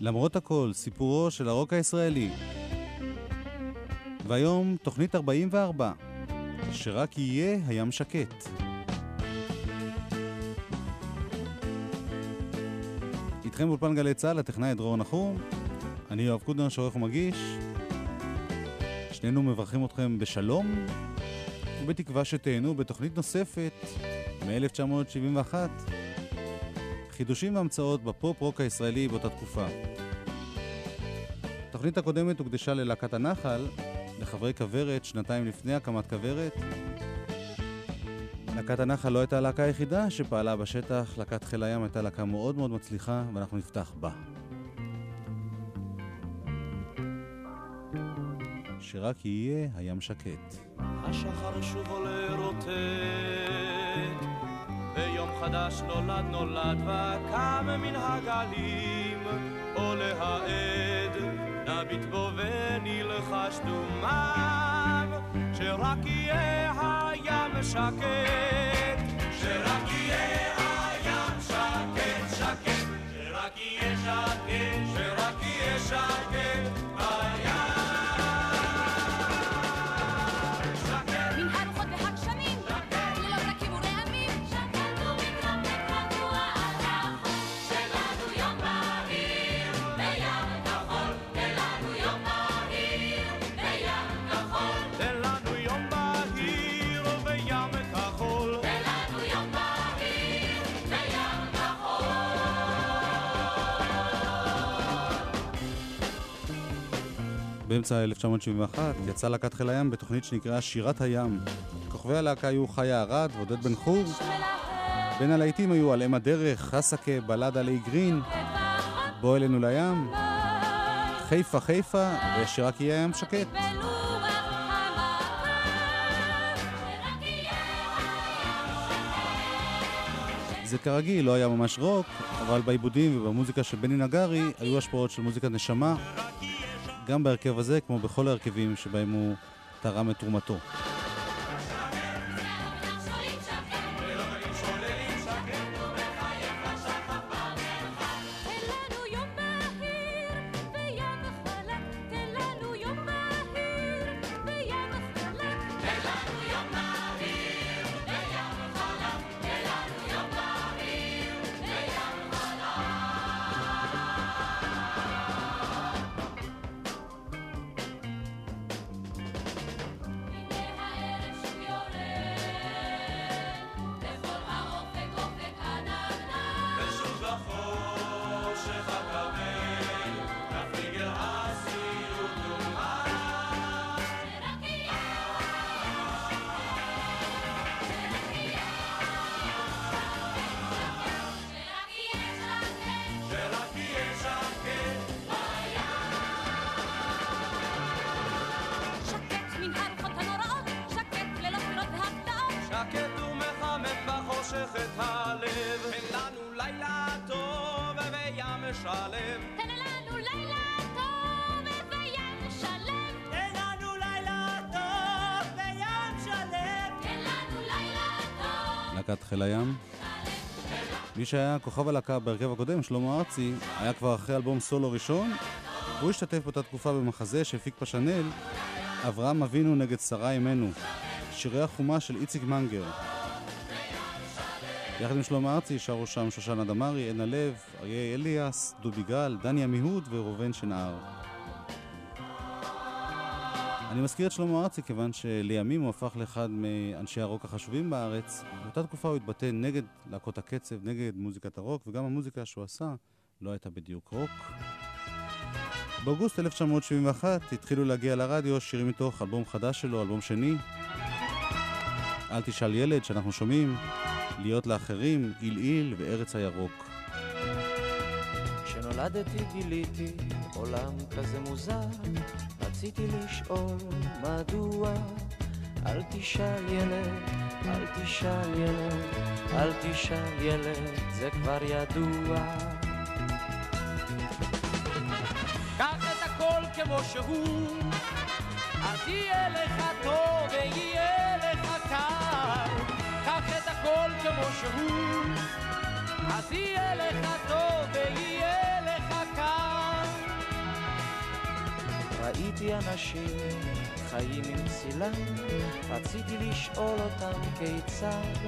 למרות הכל, סיפורו של הרוק הישראלי. והיום תוכנית 44, שרק יהיה הים שקט. איתכם באולפן גלי צה"ל, הטכנאי דרור נחום. אני יואב קודנר, שעורך ומגיש. שנינו מברכים אתכם בשלום, ובתקווה שתהנו בתוכנית נוספת מ-1971. חידושים והמצאות בפופ-רוק הישראלי באותה תקופה. התוכנית הקודמת הוקדשה ללהקת הנחל, לחברי כוורת שנתיים לפני הקמת כוורת. להקת הנחל לא הייתה הלהקה היחידה שפעלה בשטח, להקת חיל הים הייתה להקה מאוד מאוד מצליחה, ואנחנו נפתח בה. שרק יהיה הים שקט. השחר שוב עולה רוטט, ביום חדש נולד נולד וקם מן הגלים, עולה העד, נביט בו ונלחש דומם, שרק יהיה הים שקט, שרק יהיה הים שקט, שקט, שרק יהיה שקט, שרק יהיה שקט באמצע 1971 יצאה להקת חיל הים בתוכנית שנקראה שירת הים. כוכבי הלהקה היו חיה ארד ועודד בן חור. בין הלהיטים היו על אם הדרך, חסקה, בלדה עלי גרין, בוא אלינו לים, חיפה חיפה, ושרק יהיה ים שקט. זה כרגיל, לא היה ממש רוק, אבל בעיבודים ובמוזיקה של בני נגרי היו השפעות של מוזיקת נשמה, גם בהרכב הזה, כמו בכל ההרכבים שבהם הוא תרם את תרומתו. כוכב הלהקה בהרכב הקודם, שלמה ארצי, היה כבר אחרי אלבום סולו ראשון. הוא השתתף באותה תקופה במחזה שהפיק פשנל, אברהם אבינו נגד שרה אמנו, שירי החומה של איציק מנגר. יחד עם שלמה ארצי שרו שם שושנה דמארי, עדנה לב, אריה אליאס, דובי גל, דני עמיהוד וראובן שנהר. אני מזכיר את שלמה ארצי כיוון שלימים הוא הפך לאחד מאנשי הרוק החשובים בארץ. באותה תקופה הוא התבטא נגד להקות הקצב, נגד מוזיקת הרוק, וגם המוזיקה שהוא עשה לא הייתה בדיוק רוק. באוגוסט 1971 התחילו להגיע לרדיו שירים מתוך אלבום חדש שלו, אלבום שני. אל תשאל ילד, שאנחנו שומעים, להיות לאחרים, עילעיל וארץ הירוק. כשנולדתי גיליתי עולם כזה מוזר, רציתי לשאול מדוע. אל תשאל ילד, אל תשאל ילד, אל תשאל ילד, זה כבר ידוע. קח את הכל כמו שהוא, אל תהיה לך טוב ויהיה לך קל. קח את הכל כמו שהוא, אז יהיה לך טוב ויהיה ראיתי אנשים חיים עם צילם, רציתי לשאול אותם כיצד.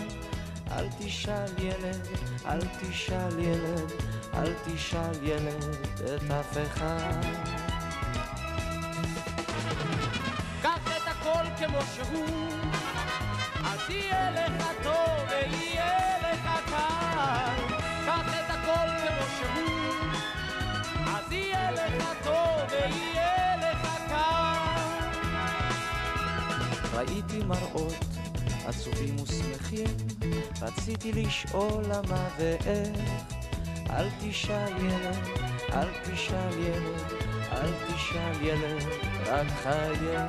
אל תשאל ילד, אל תשאל ילד, אל תשאל ילד את אף אחד. קח את הכל כמו שהוא, אל תהיה לך טוב ויהיה לך קל. קח את הכל כמו שהוא, אז יהיה לך טוב ויהיה ראיתי מראות עצובים ושמחים, רציתי לשאול למה ואיך. אל תשאל ילד, אל תשאל ילד, אל תשאל ילד, רק חייך.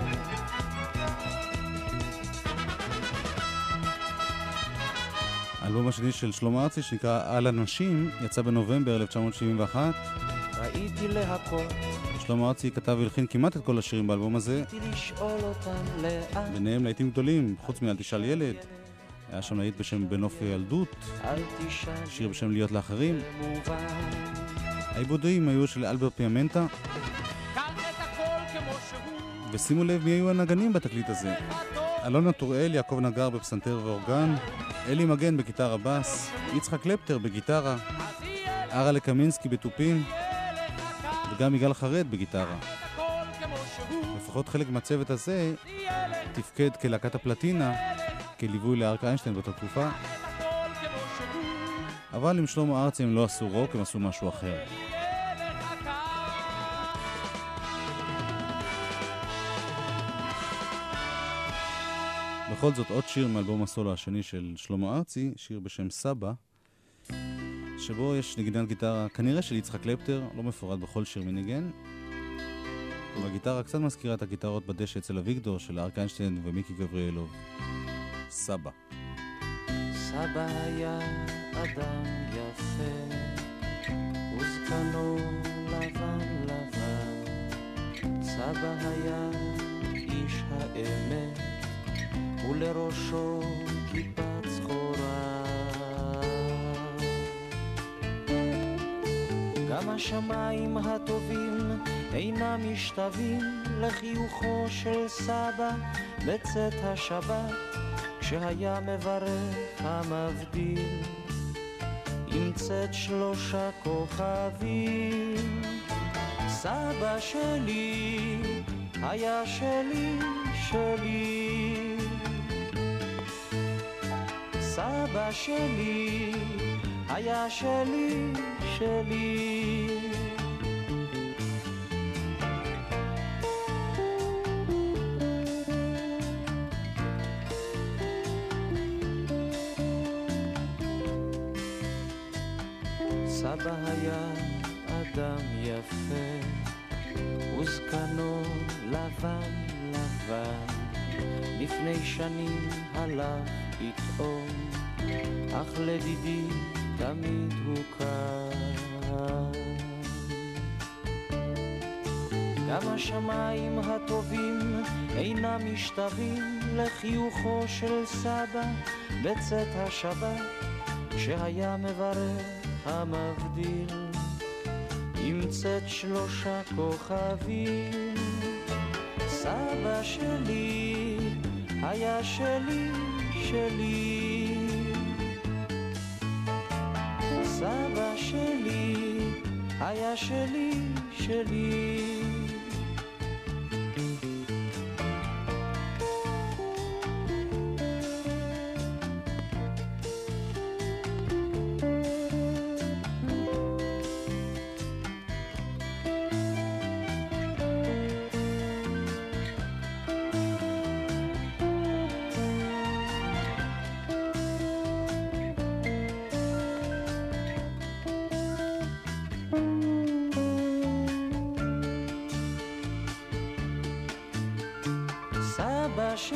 האלבום השני של שלמה ארצי, שנקרא "על הנשים", יצא בנובמבר 1971. ראיתי להכות, שלמה ארצי כתב והלחין כמעט את כל השירים באלבום הזה. ביניהם להיטים גדולים, חוץ מ"אל תשאל ילד". היה שם להיט בשם "בנוף הילדות", אל תשאל שיר בשם "להיות לאחרים". העיבודים היו של אלברט פיאמנטה, ושימו לב מי היו הנגנים בתקליט הזה. אלונה טוראל, יעקב נגר בפסנתר ואורגן, אלי מגן בגיטרה בס, יצחק קלפטר בגיטרה, ארה לקמינסקי בתופים. וגם יגאל חרד בגיטרה. לפחות חלק מהצוות הזה תפקד כלהקת הפלטינה, כליווי לארק איינשטיין באותה תקופה, אבל עם שלמה ארצי הם לא עשו רוק, הם עשו משהו אחר. בכל זאת, עוד שיר מאלבום הסולו השני של שלמה ארצי, שיר בשם סבא, שבו יש נגינת גיטרה, כנראה של יצחק קלפטר, לא מפורט בכל שיר מניגן. והגיטרה קצת מזכירה את הגיטרות בדשא אצל אביגדור של ארק איינשטיין ומיקי גבריאלוב. סבא. סבא היה אדם יפה, וזקנו לבן לבן. סבא היה איש האמת, ולראשו כיפת גם השמיים הטובים אינם משתווים לחיוכו של סבא בצאת השבת. כשהיה מברך המבדיל עם צאת שלושה כוכבים. סבא שלי היה שלי, שלי. סבא שלי היה שלי, שלי. סבא היה אדם יפה, וזקנו לבן לבן. לפני שנים הלך פתאום, אך לדידי תמיד הוא כאן. גם השמיים הטובים אינם משתווים לחיוכו של סבא בצאת השבת, כשהיה מברך המבדיל עם צאת שלושה כוכבים. סבא שלי היה שלי, שלי. סבא שלי היה שלי, שלי.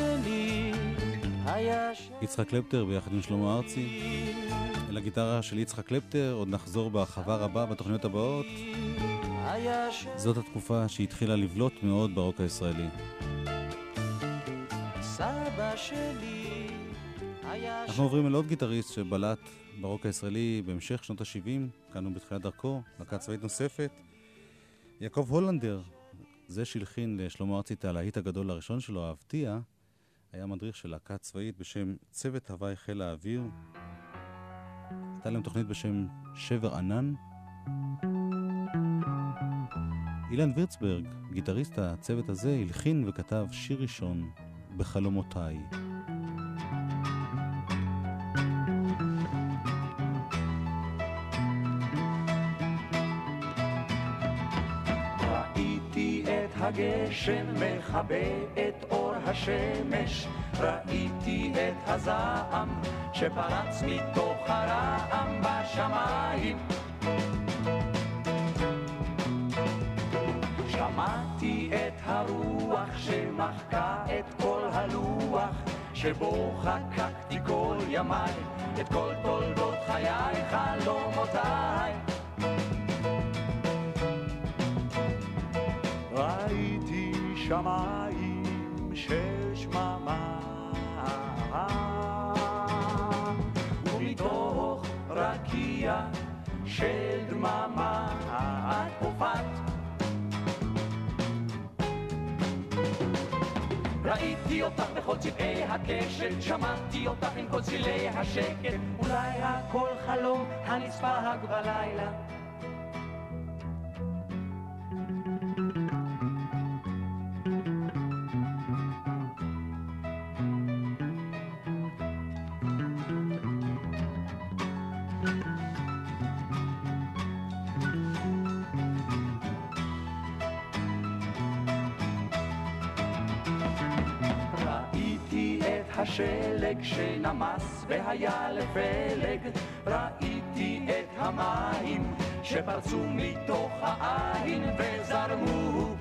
שלי היה שלי. יצחק קלפטר ביחד עם שלמה ארצי. אל הגיטרה של יצחק קלפטר, עוד נחזור בהרחבה רבה בתוכניות הבאות. זאת התקופה שהתחילה לבלוט מאוד ברוק הישראלי. סבא שלי היה אנחנו עוברים אל עוד גיטריסט שבלט ברוק הישראלי בהמשך שנות ה-70, כאן הוא בתחילת דרכו, להקה צבאית נוספת. יעקב הולנדר, זה שהלחין לשלמה ארצי את הלהיט הגדול הראשון שלו, אהבתיה, היה מדריך של להקה צבאית בשם צוות הוואי חיל האוויר. הייתה להם תוכנית בשם שבר ענן. אילן וירצברג, גיטריסט הצוות הזה, הלחין וכתב שיר ראשון, בחלומותיי. הגשם מכבה את השמש, ראיתי את הזעם שפרץ מתוך הרעם בשמיים. שמעתי את הרוח שמחקה את כל הלוח שבו חקקתי כל ימיי, את כל תולדות חיי, חלומותיי. של דממה את הופעת ראיתי אותך בכל צבעי הקשת, שמעתי אותך עם כל צלילי השקט, אולי הכל חלום הנספג בלילה. השלג שנמס והיה לפלג, ראיתי את המים שפרצו מתוך העין וזרמו.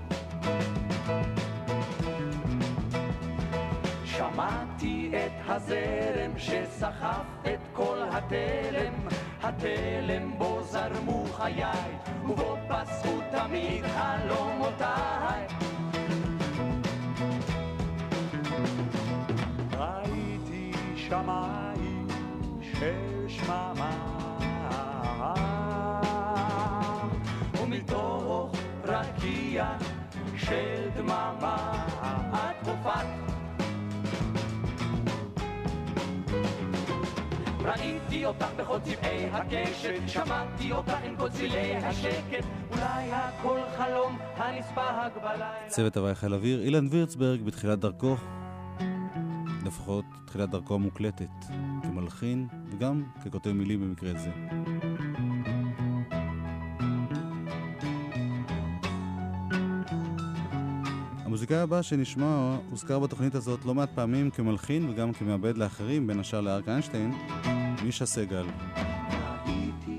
שמעתי את הזרם שסחף את כל התלם, התלם בו זרמו חיי, ובו פסעו תמיד חלומותיי. ראיתי אותך בכל צבעי הקשת, שמעתי אותך עם כל צלילי השקט, אולי הכל חלום הנספג בלילה. צוות הוואי חיל אוויר, אילן וירצברג בתחילת דרכו, לפחות תחילת דרכו המוקלטת, כמלחין וגם ככותב מילים במקרה זה. המוזיקאי הבא שנשמע הוזכר בתוכנית הזאת לא מעט פעמים כמלחין וגם כמעבד לאחרים, בין השאר לארק איינשטיין, מישה סגל.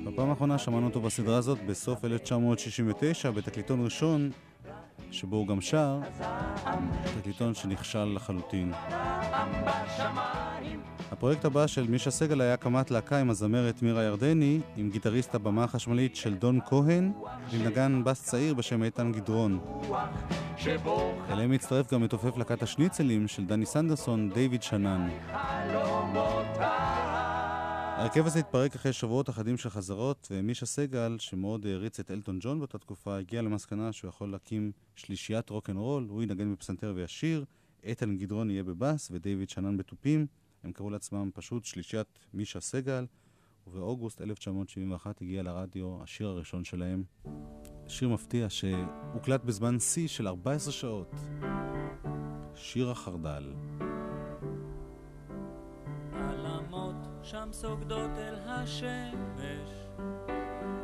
בפעם האחרונה שמענו אותו בסדרה הזאת בסוף 1969 בתקליטון ראשון שבו הוא גם שר, תקליטון שנכשל לחלוטין. הפרויקט הבא של מישה סגל היה הקמת להקה עם הזמרת מירה ירדני, עם גיטריסט הבמה החשמלית של דון כהן, ועם נגן בס צעיר בשם איתן גדרון. אליהם הצטרף גם מתופף להקת השניצלים של דני סנדרסון, דיוויד שנן. ההרכב הזה התפרק אחרי שבועות אחדים של חזרות, ומישה סגל, שמאוד העריץ את אלטון ג'ון באותה תקופה, הגיע למסקנה שהוא יכול להקים שלישיית רוקנרול, הוא ינגן בפסנתר וישיר, איתן גדרון יהיה בבאס ודייוויד שנן בתופים. הם קראו לעצמם פשוט שלישיית מישה סגל, ובאוגוסט 1971 הגיע לרדיו השיר הראשון שלהם. שיר מפתיע שהוקלט בזמן שיא של 14 שעות. שיר החרדל. שם סוגדות אל השמש,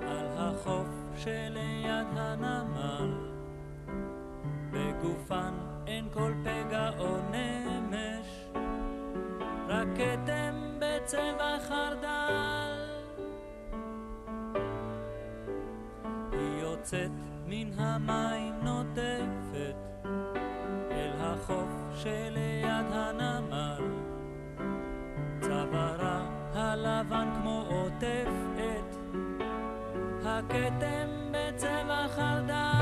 על החוף שליד הנמל. בגופן אין כל פגע או נמש, רק כתם בצבע חרדל. היא יוצאת מן המים נוטפת אל החוף שליד הנמל. צווארה הלבן כמו עוטף את הכתם בצבע חרדל.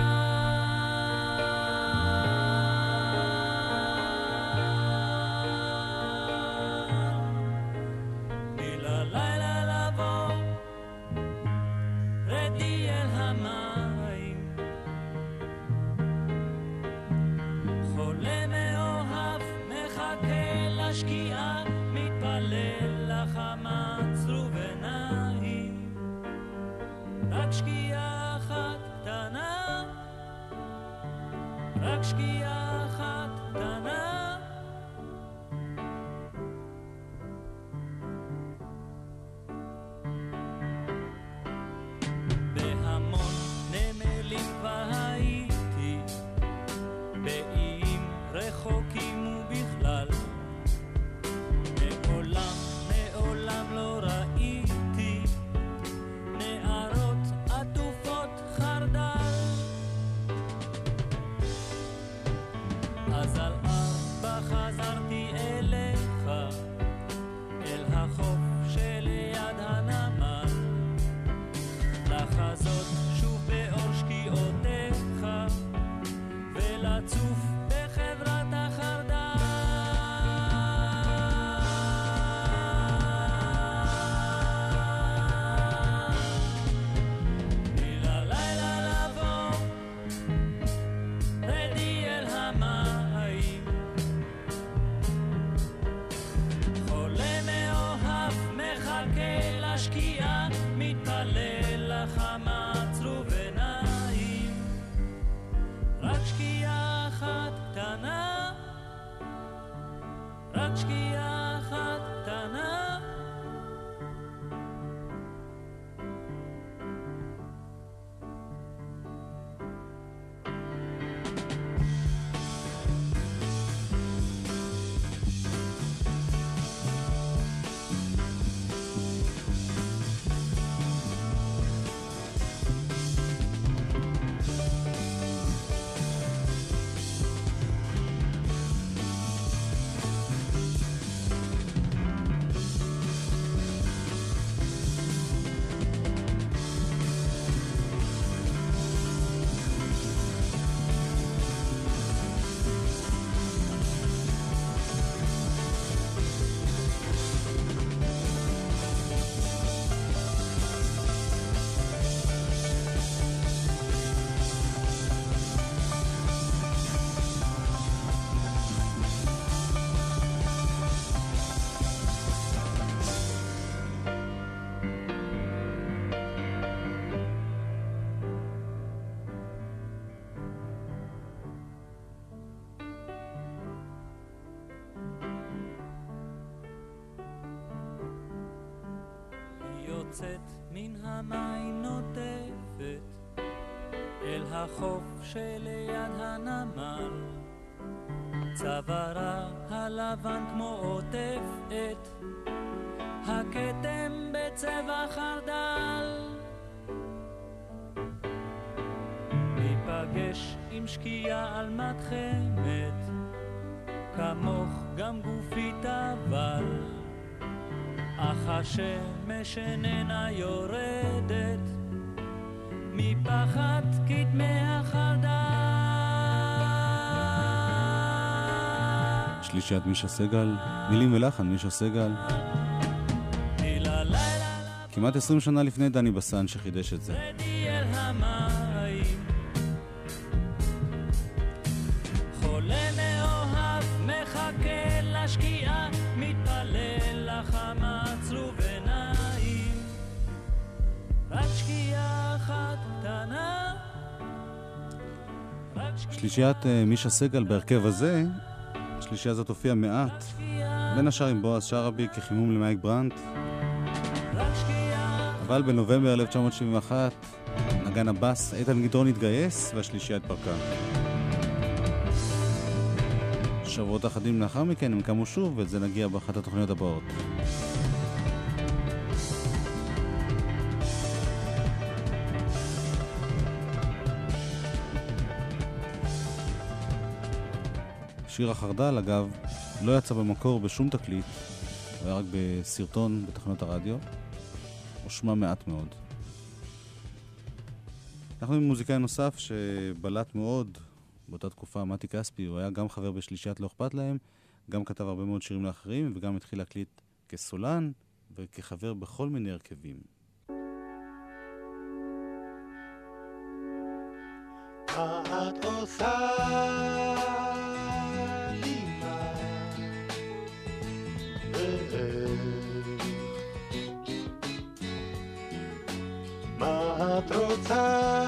רק שקיעה שליד הנמל. צווארה הלבן כמו עוטף את הכתם בצבע חרדל. ניפגש עם שקיעה על מתחמת, כמוך גם גופית אבל. אך השמש איננה יורדת מפחד כתמי. שלישיית מישה סגל, מילים ולחן מישה סגל. כמעט 20 שנה לפני דני בסן שחידש את זה. שלישיית אה, מישה סגל בהרכב הזה, השלישייה הזאת הופיעה מעט, בין השאר עם בועז שרעבי כחימום למייק ברנט. אבל בנובמבר 1971 נגן הבאס איתן גדרון התגייס והשלישייה התפרקה. שבועות אחדים לאחר מכן הם קמו שוב, ואת זה נגיע באחת התוכניות הבאות. שיר החרדל, אגב, לא יצא במקור בשום תקליט, הוא היה רק בסרטון בתחנות הרדיו, הושמע מעט מאוד. אנחנו עם מוזיקאי נוסף שבלט מאוד באותה תקופה, מתי כספי, הוא היה גם חבר בשלישיית לא אכפת להם, גם כתב הרבה מאוד שירים לאחרים, וגם התחיל להקליט כסולן וכחבר בכל מיני הרכבים. את עושה אה, מה את רוצה?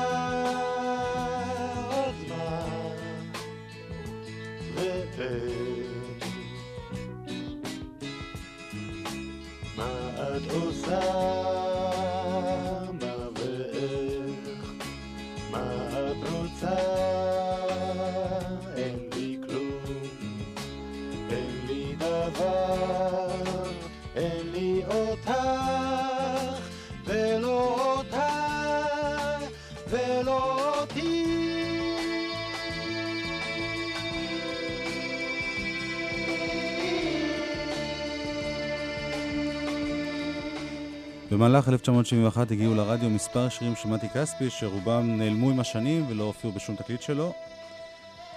במהלך 1971 הגיעו לרדיו מספר שירים של מתי כספי, שרובם נעלמו עם השנים ולא הופיעו בשום תקליט שלו.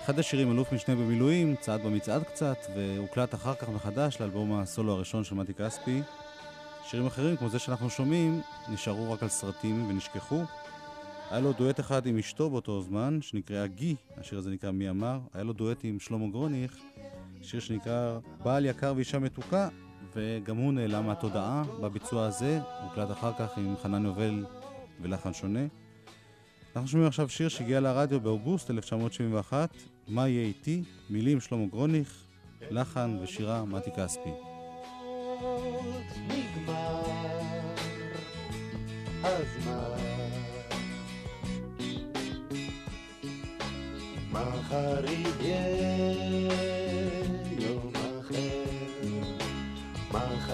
אחד השירים, אלוף משנה במילואים, צעד במצעד קצת, והוקלט אחר כך מחדש לאלבום הסולו הראשון של מתי כספי. שירים אחרים, כמו זה שאנחנו שומעים, נשארו רק על סרטים ונשכחו. היה לו דואט אחד עם אשתו באותו זמן, שנקרא גי, השיר הזה נקרא מי אמר. היה לו דואט עם שלמה גרוניך, שיר שנקרא בעל יקר ואישה מתוקה, וגם הוא נעלם מהתודעה בביצוע הזה, הוקלט אחר כך עם חנן יובל ולחן שונה. אנחנו שומעים עכשיו שיר שהגיע לרדיו באוגוסט 1971, מה יהיה איתי, מילים שלמה גרוניך, לחן ושירה מתי כספי. מחר יהיה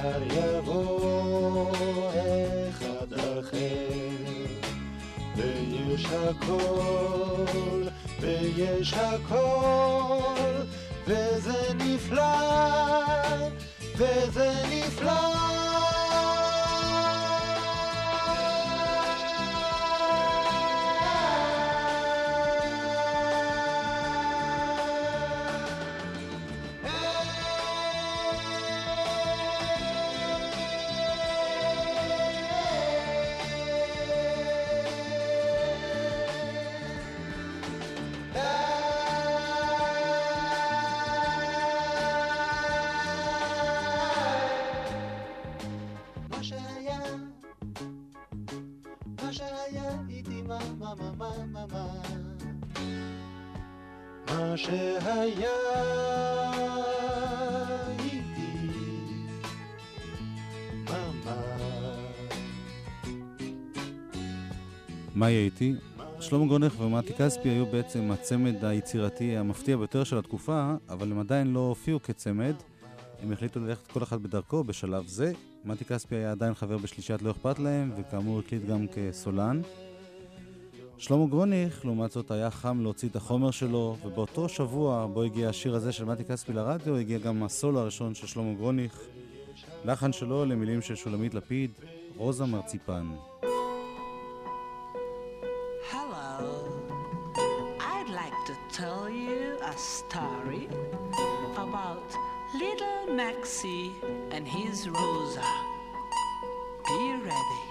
מחר יבוא אחד אחר, ויש הכל, ויש הכל, וזה נפלא, וזה נפלא. יהיה איתי? שלמה גרונך ומתי כספי היו בעצם הצמד היצירתי המפתיע ביותר של התקופה, אבל הם עדיין לא הופיעו כצמד. הם החליטו ללכת כל אחד בדרכו בשלב זה. מתי כספי היה עדיין חבר בשלישיית לא אכפת להם, וכאמור הקליט גם כסולן. שלמה גרוניך, לעומת זאת, היה חם להוציא את החומר שלו, ובאותו שבוע בו הגיע השיר הזה של מתי כספי לרדיו, הגיע גם הסולו הראשון של שלמה גרוניך. לחן שלו למילים של שולמית לפיד, רוזה מרציפן. Maxie and his Rosa. Be ready.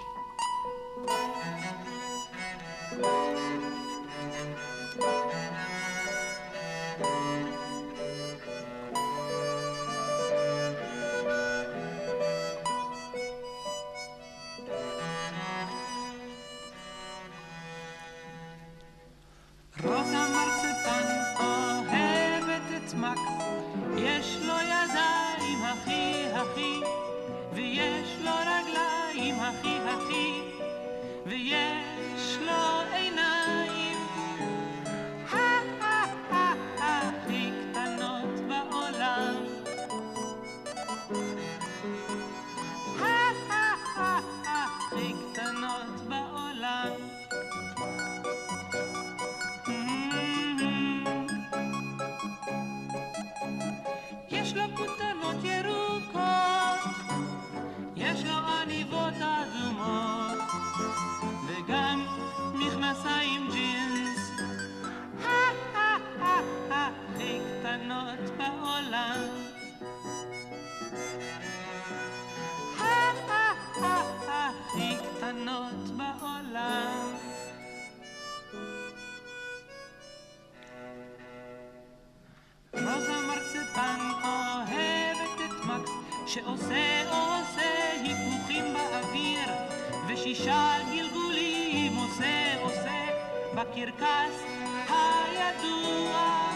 שעושה עושה היפוכים באוויר ושישה גלגולים עושה עושה בקרקס הידוע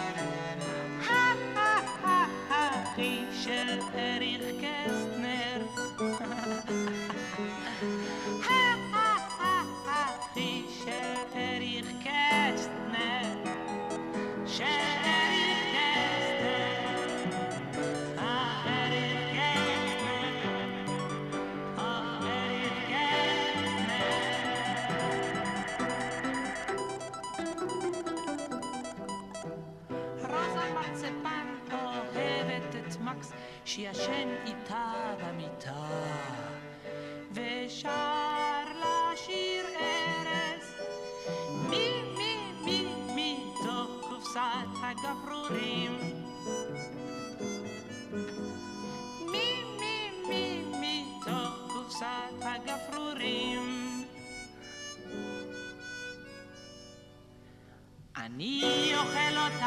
אני אוכל אותך,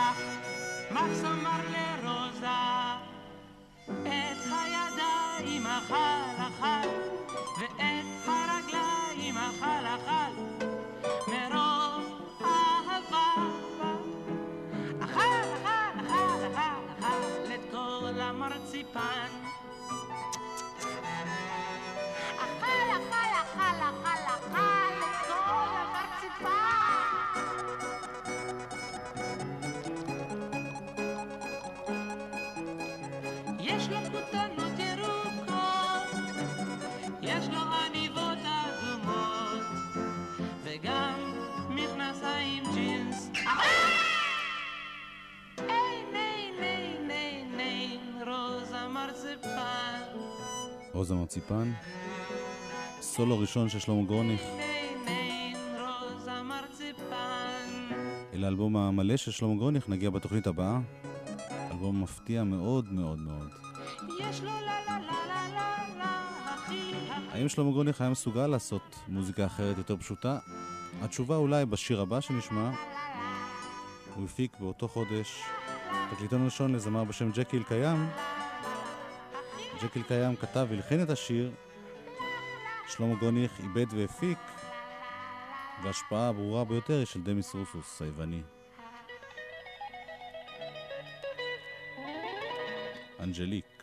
מקס אמר לרוזה, את הידיים אחת. עוז המרציפן, סולו ראשון של שלמה גרוניך. אל האלבום המלא של שלמה גרוניך נגיע בתוכנית הבאה. אלבום מפתיע מאוד מאוד מאוד. יש לו לה לה לה לה לה לה הכי האם שלמה גרוניך היה מסוגל לעשות מוזיקה אחרת יותר פשוטה? התשובה אולי בשיר הבא שנשמע. הוא הפיק באותו חודש תקליטון ראשון לזמר בשם ג'קי אלקיים. ג'קי אלקיים כתב והלחין את השיר, שלמה גרוניך עיבד והפיק, וההשפעה הברורה ביותר היא של דמיס רוסוס, היווני. אנג'ליק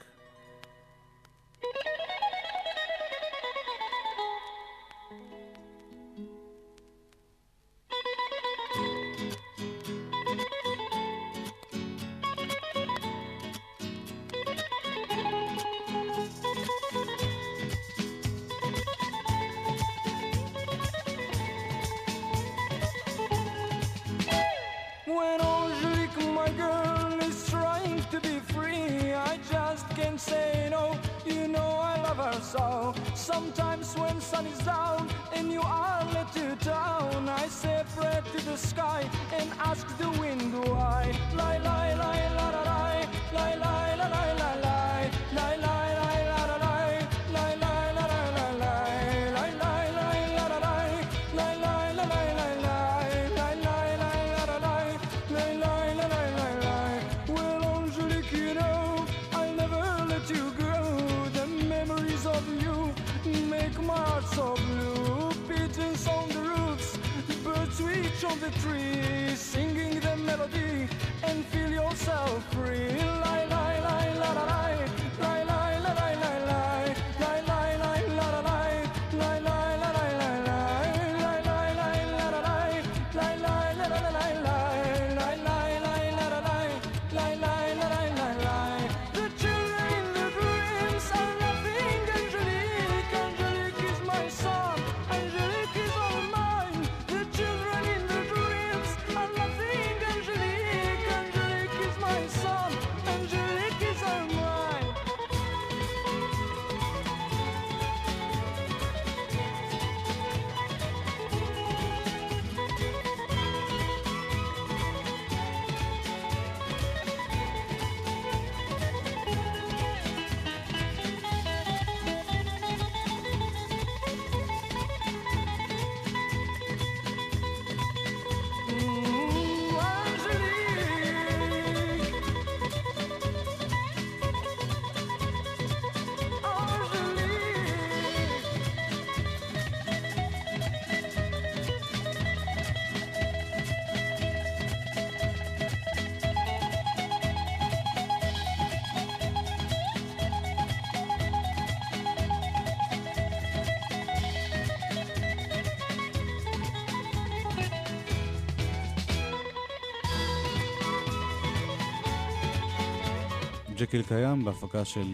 ג'קיל קיים בהפקה של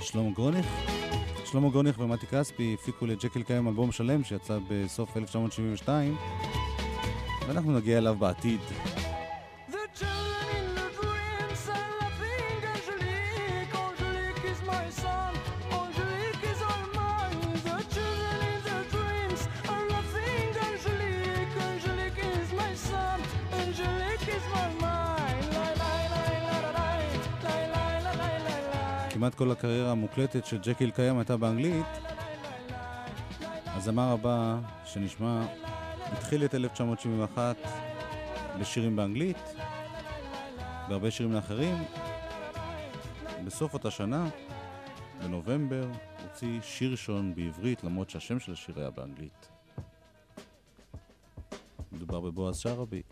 שלמה גרוניך. שלמה גרוניך ומתי כספי הפיקו לג'קיל קיים אלבום שלם שיצא בסוף 1972, ואנחנו נגיע אליו בעתיד. כמעט כל הקריירה המוקלטת של ג'קי אלקיים הייתה באנגלית, הזמר הבא שנשמע התחיל את 1971 בשירים באנגלית, בהרבה שירים לאחרים. בסוף אותה שנה, בנובמבר, הוציא שיר ראשון בעברית, למרות שהשם של השיר היה באנגלית. מדובר בבועז שרעבי.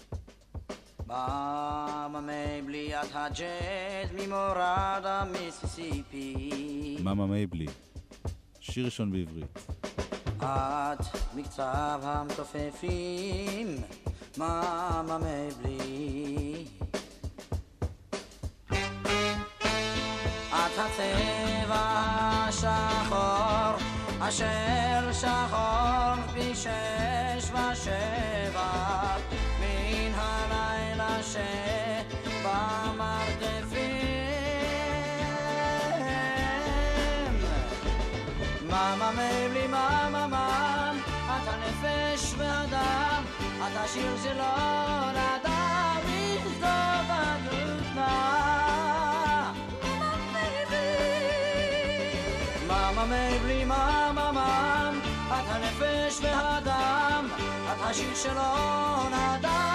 מאמה מבליית הג'אז ממורד המיסיסיפי מאמה מייבלי. שיר ראשון בעברית. את מקצב המתופפים מאמה מבלי את הצבע השחור אשר שחור את השיר שלא נדם משדות הדותנה מאמה מבלי מאמה מאם את הנפש והדם את השיר שלא נדם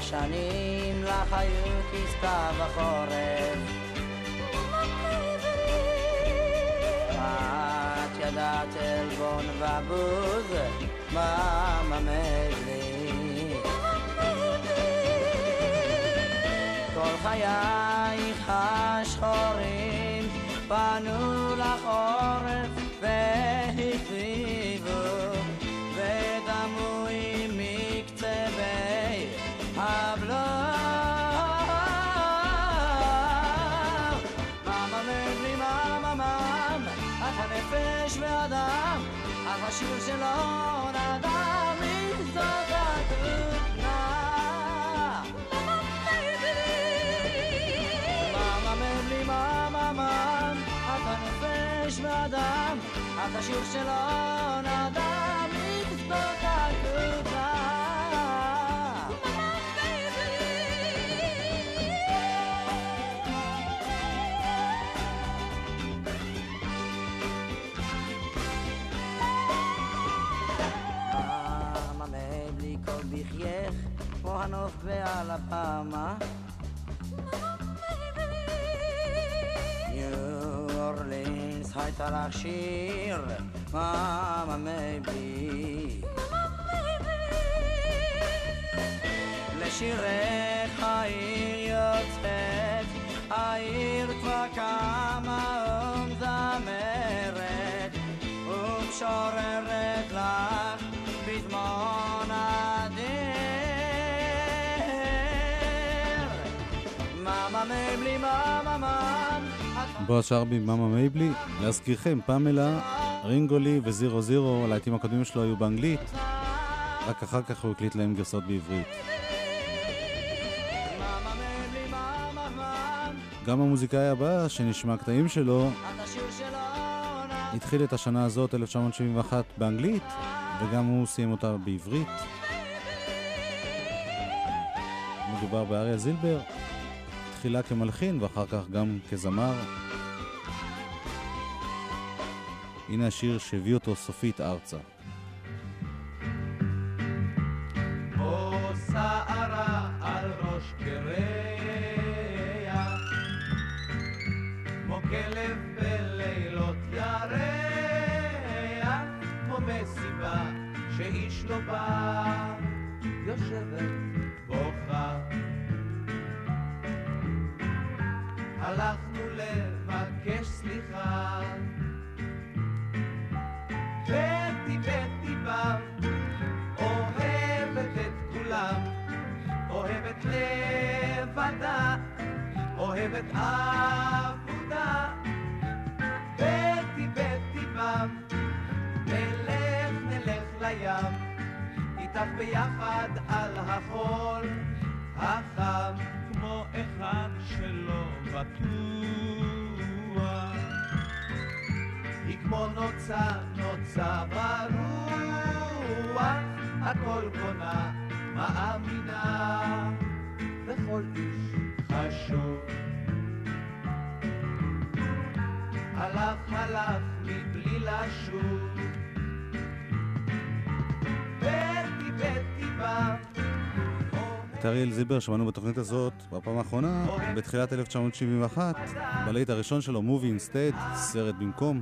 השנים לך היו כסתיו החורף את ידעת עלבון ובוז מאמה מבלי כל חייך השחורים פנו לחורף והקריבו שלא הכותנה מאמה מבלי כל בחייך כמו הנוף באלבמה ניו אורלינס הייתה לך שיר מאמה מבלי לשירך העיר יוצאת העיר כבר קמה בועז שרבי, מאמה מייבלי. להזכירכם, פמלה, רינגולי וזירו זירו, הלהיטים הקודמים שלו היו באנגלית, רק אחר כך הוא הקליט להם גרסאות בעברית. גם המוזיקאי הבא, שנשמע קטעים שלו, התחיל את השנה הזאת, 1971, באנגלית, וגם הוא סיים אותה בעברית. מדובר באריה זילבר, תחילה כמלחין ואחר כך גם כזמר. הנה השיר שהביא אותו סופית ארצה. שערה על שאיש לא בא, יושבת אוהבת עבודה. בטי בטי בא, נלך נלך לים, איתך ביחד על החול, החם כמו אחד שלא בטוח. היא כמו נוצה, נוצה ברוח, הכל קונה, מאמינה, וכל איש חשוב. הלך, הלך, מבלי לשוב. בטי, בטי בא. את אריאל זילבר שמענו בתוכנית הזאת בפעם האחרונה, בתחילת 1971, בלהיט הראשון שלו, Movie Instead, סרט במקום.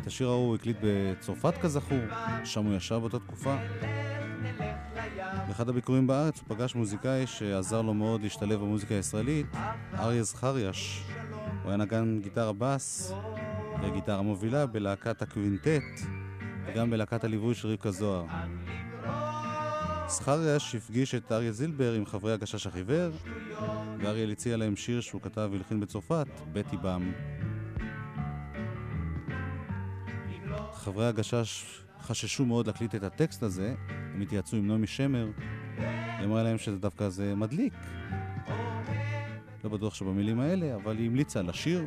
את השיר ההוא הוא הקליט בצרפת כזכור, שם הוא ישב באותה תקופה. באחד הביקורים בארץ הוא פגש מוזיקאי שעזר לו מאוד להשתלב במוזיקה הישראלית, אריה זכריאש. הוא היה נגן גיטרה בס וגיטרה מובילה בלהקת הקווינטט וגם בלהקת הליווי של רבקה זוהר. זכריאש הפגיש את אריה זילבר עם חברי הגשש החיוור, ואריאל הציע להם שיר שהוא כתב והלחין בצרפת, בטי באם. חברי הגשש חששו מאוד להקליט את הטקסט הזה, הם התייעצו עם נעמי שמר, היא אמרה להם שזה דווקא זה מדליק. לא בטוח שבמילים האלה, אבל היא המליצה לשיר.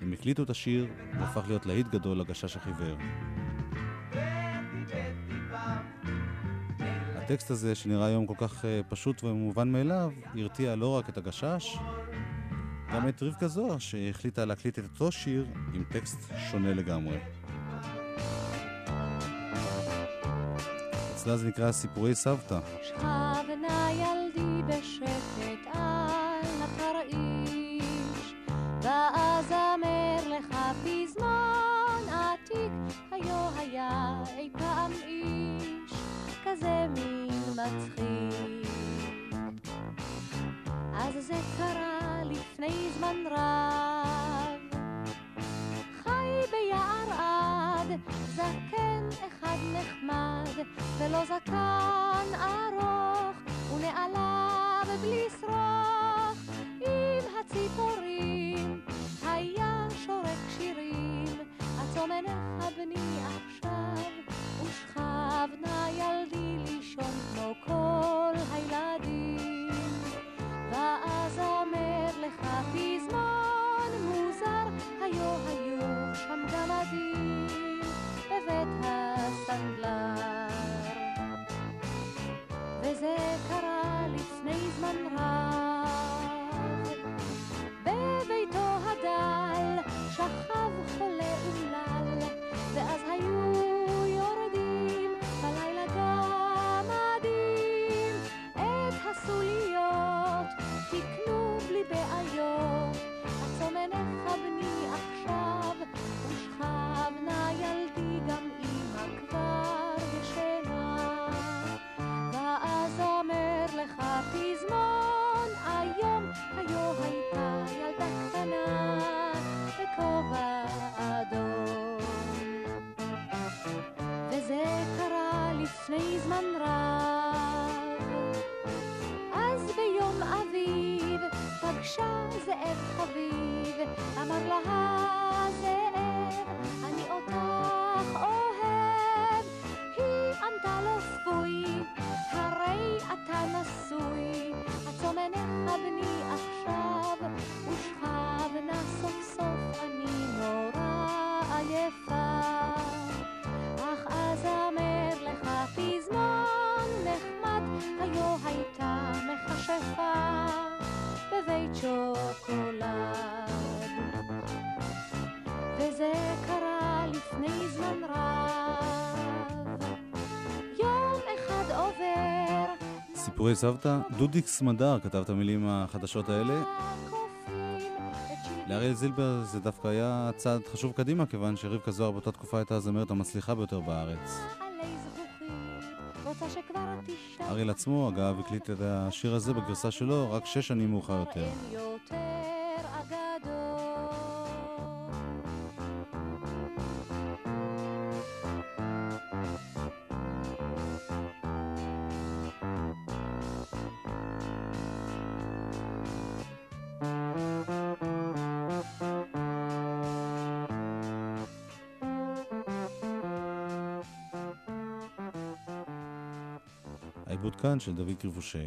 הם הקליטו את השיר, והפך להיות להיט גדול לגשש החיוור. הטקסט הזה, שנראה היום כל כך אה, פשוט ומובן מאליו, הרתיע לא רק את הגשש, גם את רבקה זוהר, שהחליטה להקליט את אותו שיר עם טקסט שונה לגמרי. אצלה זה נקרא סיפורי סבתא. שכבנה ילדי בשקט על התרעיש, ואז אמר לך פזמון עתיק, היו היה אי פעם איש כזה מין מצחיק. אז זה קרה לפני זמן רב, חי ביער זקן אחד נחמד, ולא זקן ארוך, ונעליו בלי שרוך, עם הציפורים, היה שורק שירים, עצום עיניך בני עכשיו, ושכב נא ילדי לישון כמו כל הילדים. ואז אומר לך פזמון מוזר, היו היו שם גמדים בבית הסנדלר. וזה קרה לפני זמן רב. סיפורי סבתא, דודיק סמדר כתב את המילים החדשות האלה. לאריאל זילבר זה דווקא היה צעד חשוב קדימה, כיוון שרבקה זוהר באותה תקופה הייתה הזמרת המצליחה ביותר בארץ. אריאל עצמו, אגב, הקליט את השיר הזה בגרסה שלו רק שש שנים מאוחר יותר. העיבוד כאן של דוד קריבושי.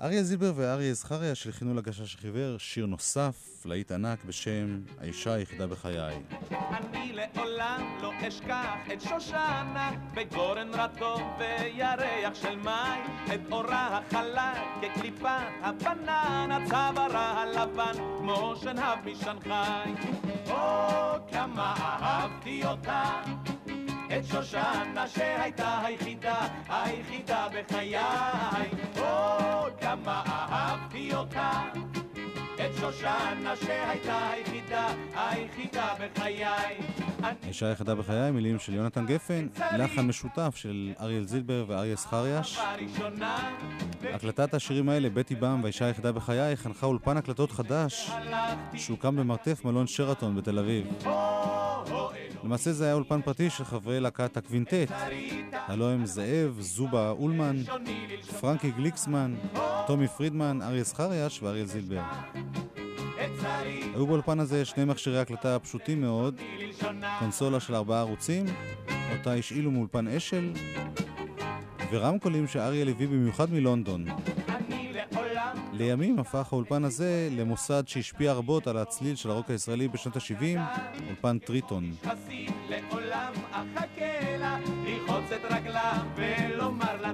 אריה זילבר ואריה זכריה שלחינו לגשש החיוור שיר נוסף, להיט ענק בשם האישה היחידה בחיי. אני לעולם לא אשכח את שושנה בגורן רטוב וירח של מים את אורה החלק כקליפת הבננה צווארה הלבן כמו שנהב משנגחאי או כמה אהבתי אותה את שושנה שהייתה היחידה, היחידה בחיי. או כמה אהבתי אותה. את שושנה שהייתה היחידה, היחידה בחיי. האישה היחידה בחיי, מילים של יונתן גפן, לחן משותף של אריאל זילבר ואריה זכריאש. הקלטת השירים האלה, בטי בם והאישה היחידה בחיי, חנכה אולפן הקלטות חדש שהוקם במרתף מלון שרתון בתל אביב. למעשה זה היה אולפן פרטי של חברי להקת הקווינטט, הלוא הם זאב, זובה אולמן, פרנקי גליקסמן, טומי פרידמן, אריה זכריאש ואריאל זילבר. היו באולפן הזה שני מכשירי הקלטה פשוטים מאוד, קונסולה של ארבעה ערוצים, אותה השאילו מאולפן אשל, ורמקולים שאריאל הביא במיוחד מלונדון. לימים הפך האולפן הזה למוסד שהשפיע רבות על הצליל של הרוק הישראלי בשנות ה-70, אולפן טריטון. לעולם אחכה לה, לרחוץ את רגלה ולומר לה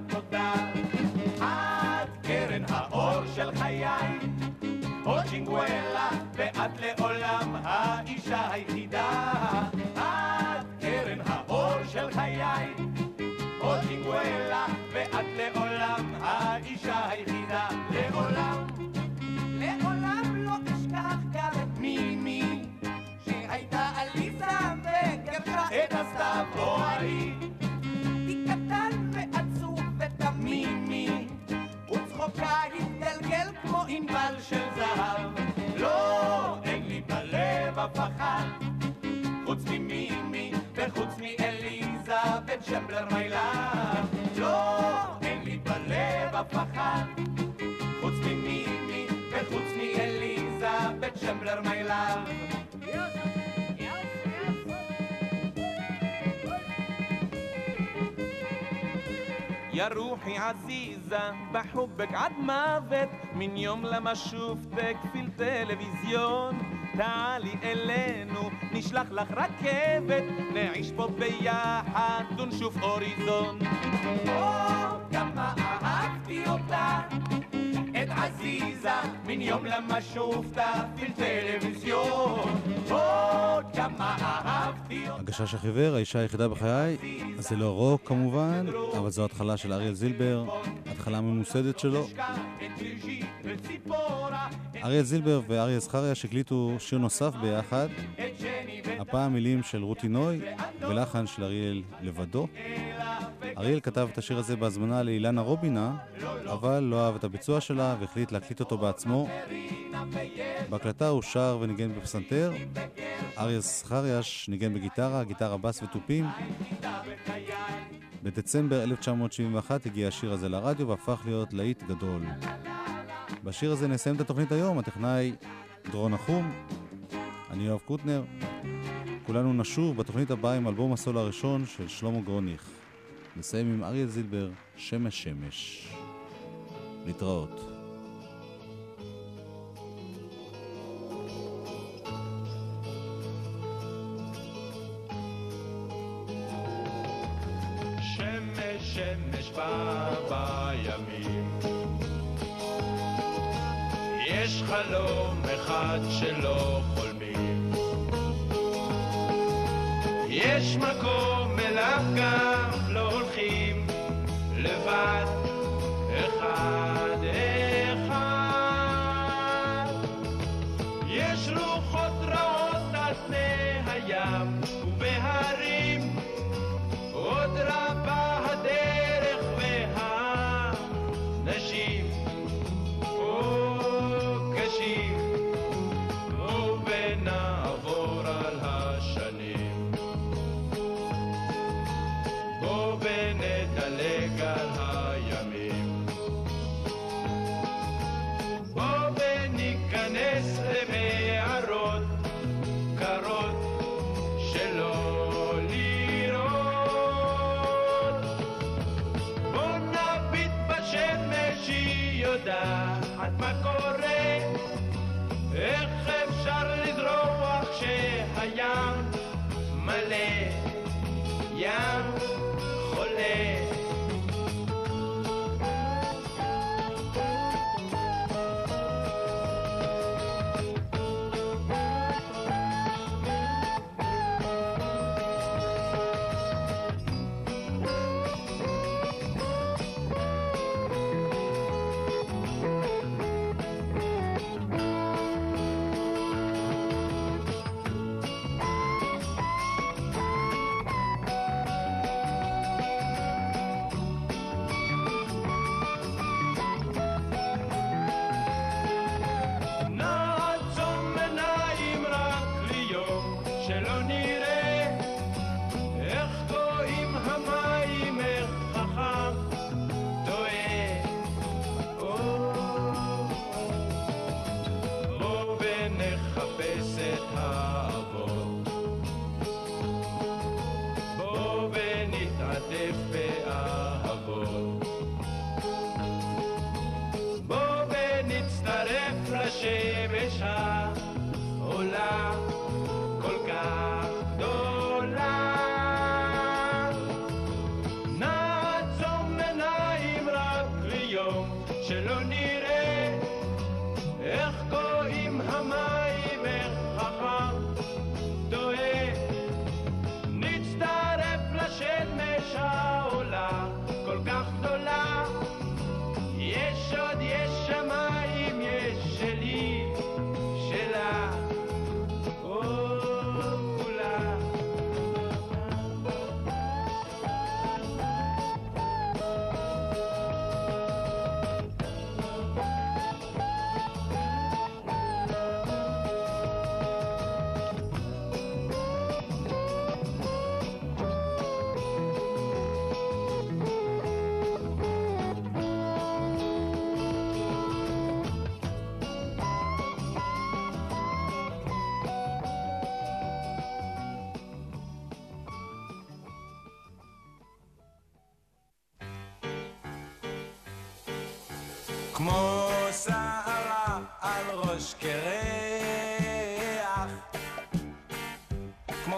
מאליזבת שמבלר מיילה. לא, אין לי בלב אף אחד, חוץ ממימי וחוץ מאליזבת שמבלר מיילה. يا روحي عزيزة بحبك عد موت من يوم لما شفتك في التلفزيون תעלי אלינו, נשלח לך רכבת, נעיש פה ביחד ונשוף אוריזון. או, כמה אהבתי אותה את עזיזה מן יום למה שופתה في التلفزيون או כמה אהבתי אותה הגשש החיוור, האישה היחידה בחיי, זה לא רוק כמובן, אבל זו התחלה של אריאל זילבר, התחלה ממוסדת שלו. אריאל זילבר ואריה זכריה שהקליטו שיר נוסף ביחד, הפעם מילים של רותי נוי ולחן של אריאל לבדו. אריאל כתב את השיר הזה בהזמנה לאילנה רובינה, אבל לא אהב את הביצוע שלה והחליט להקליט אותו בעצמו. בהקלטה הוא שר וניגן בפסנתר, אריה זכריאש ניגן בגיטרה, גיטרה בס ותופים. בדצמבר 1971 הגיע השיר הזה לרדיו והפך להיות להיט גדול. בשיר הזה נסיים את התוכנית היום, הטכנאי דרון נחום, אני יואב קוטנר. כולנו נשוב בתוכנית הבאה עם אלבום הסול הראשון של שלמה גרוניך. נסיים עם אריה זילבר, שמש שמש. להתראות.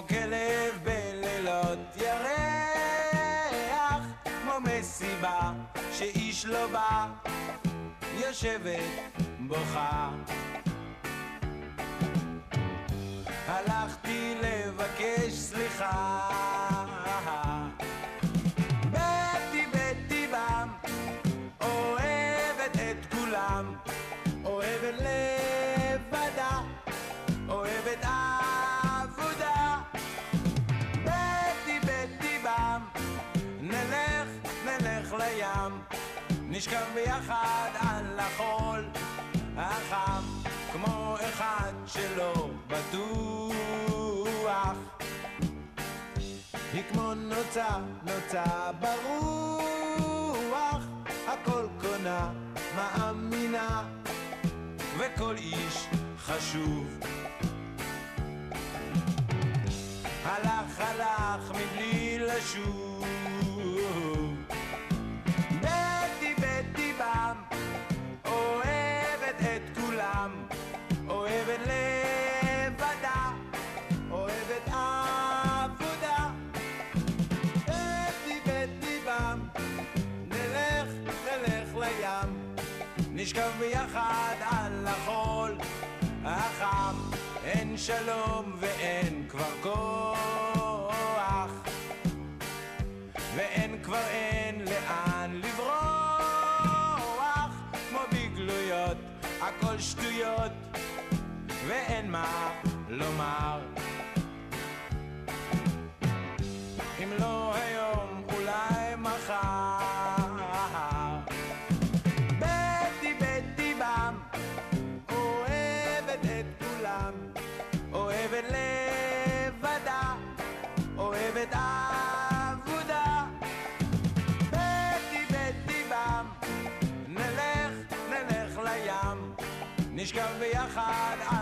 כלב בלילות ירח, כמו מסיבה שאיש לא בא, יושבת בוכה. שלא בטוח. היא כמו נוצה, נוצה ברוח, הכל קונה, מאמינה, וכל איש חשוב. הלך, הלך מבלי לשוב. שלום ואין כבר כוח. ואין כבר אין לאן לברוח. כמו בגלויות הכל שטויות ואין מה לומר. נשכב ביחד.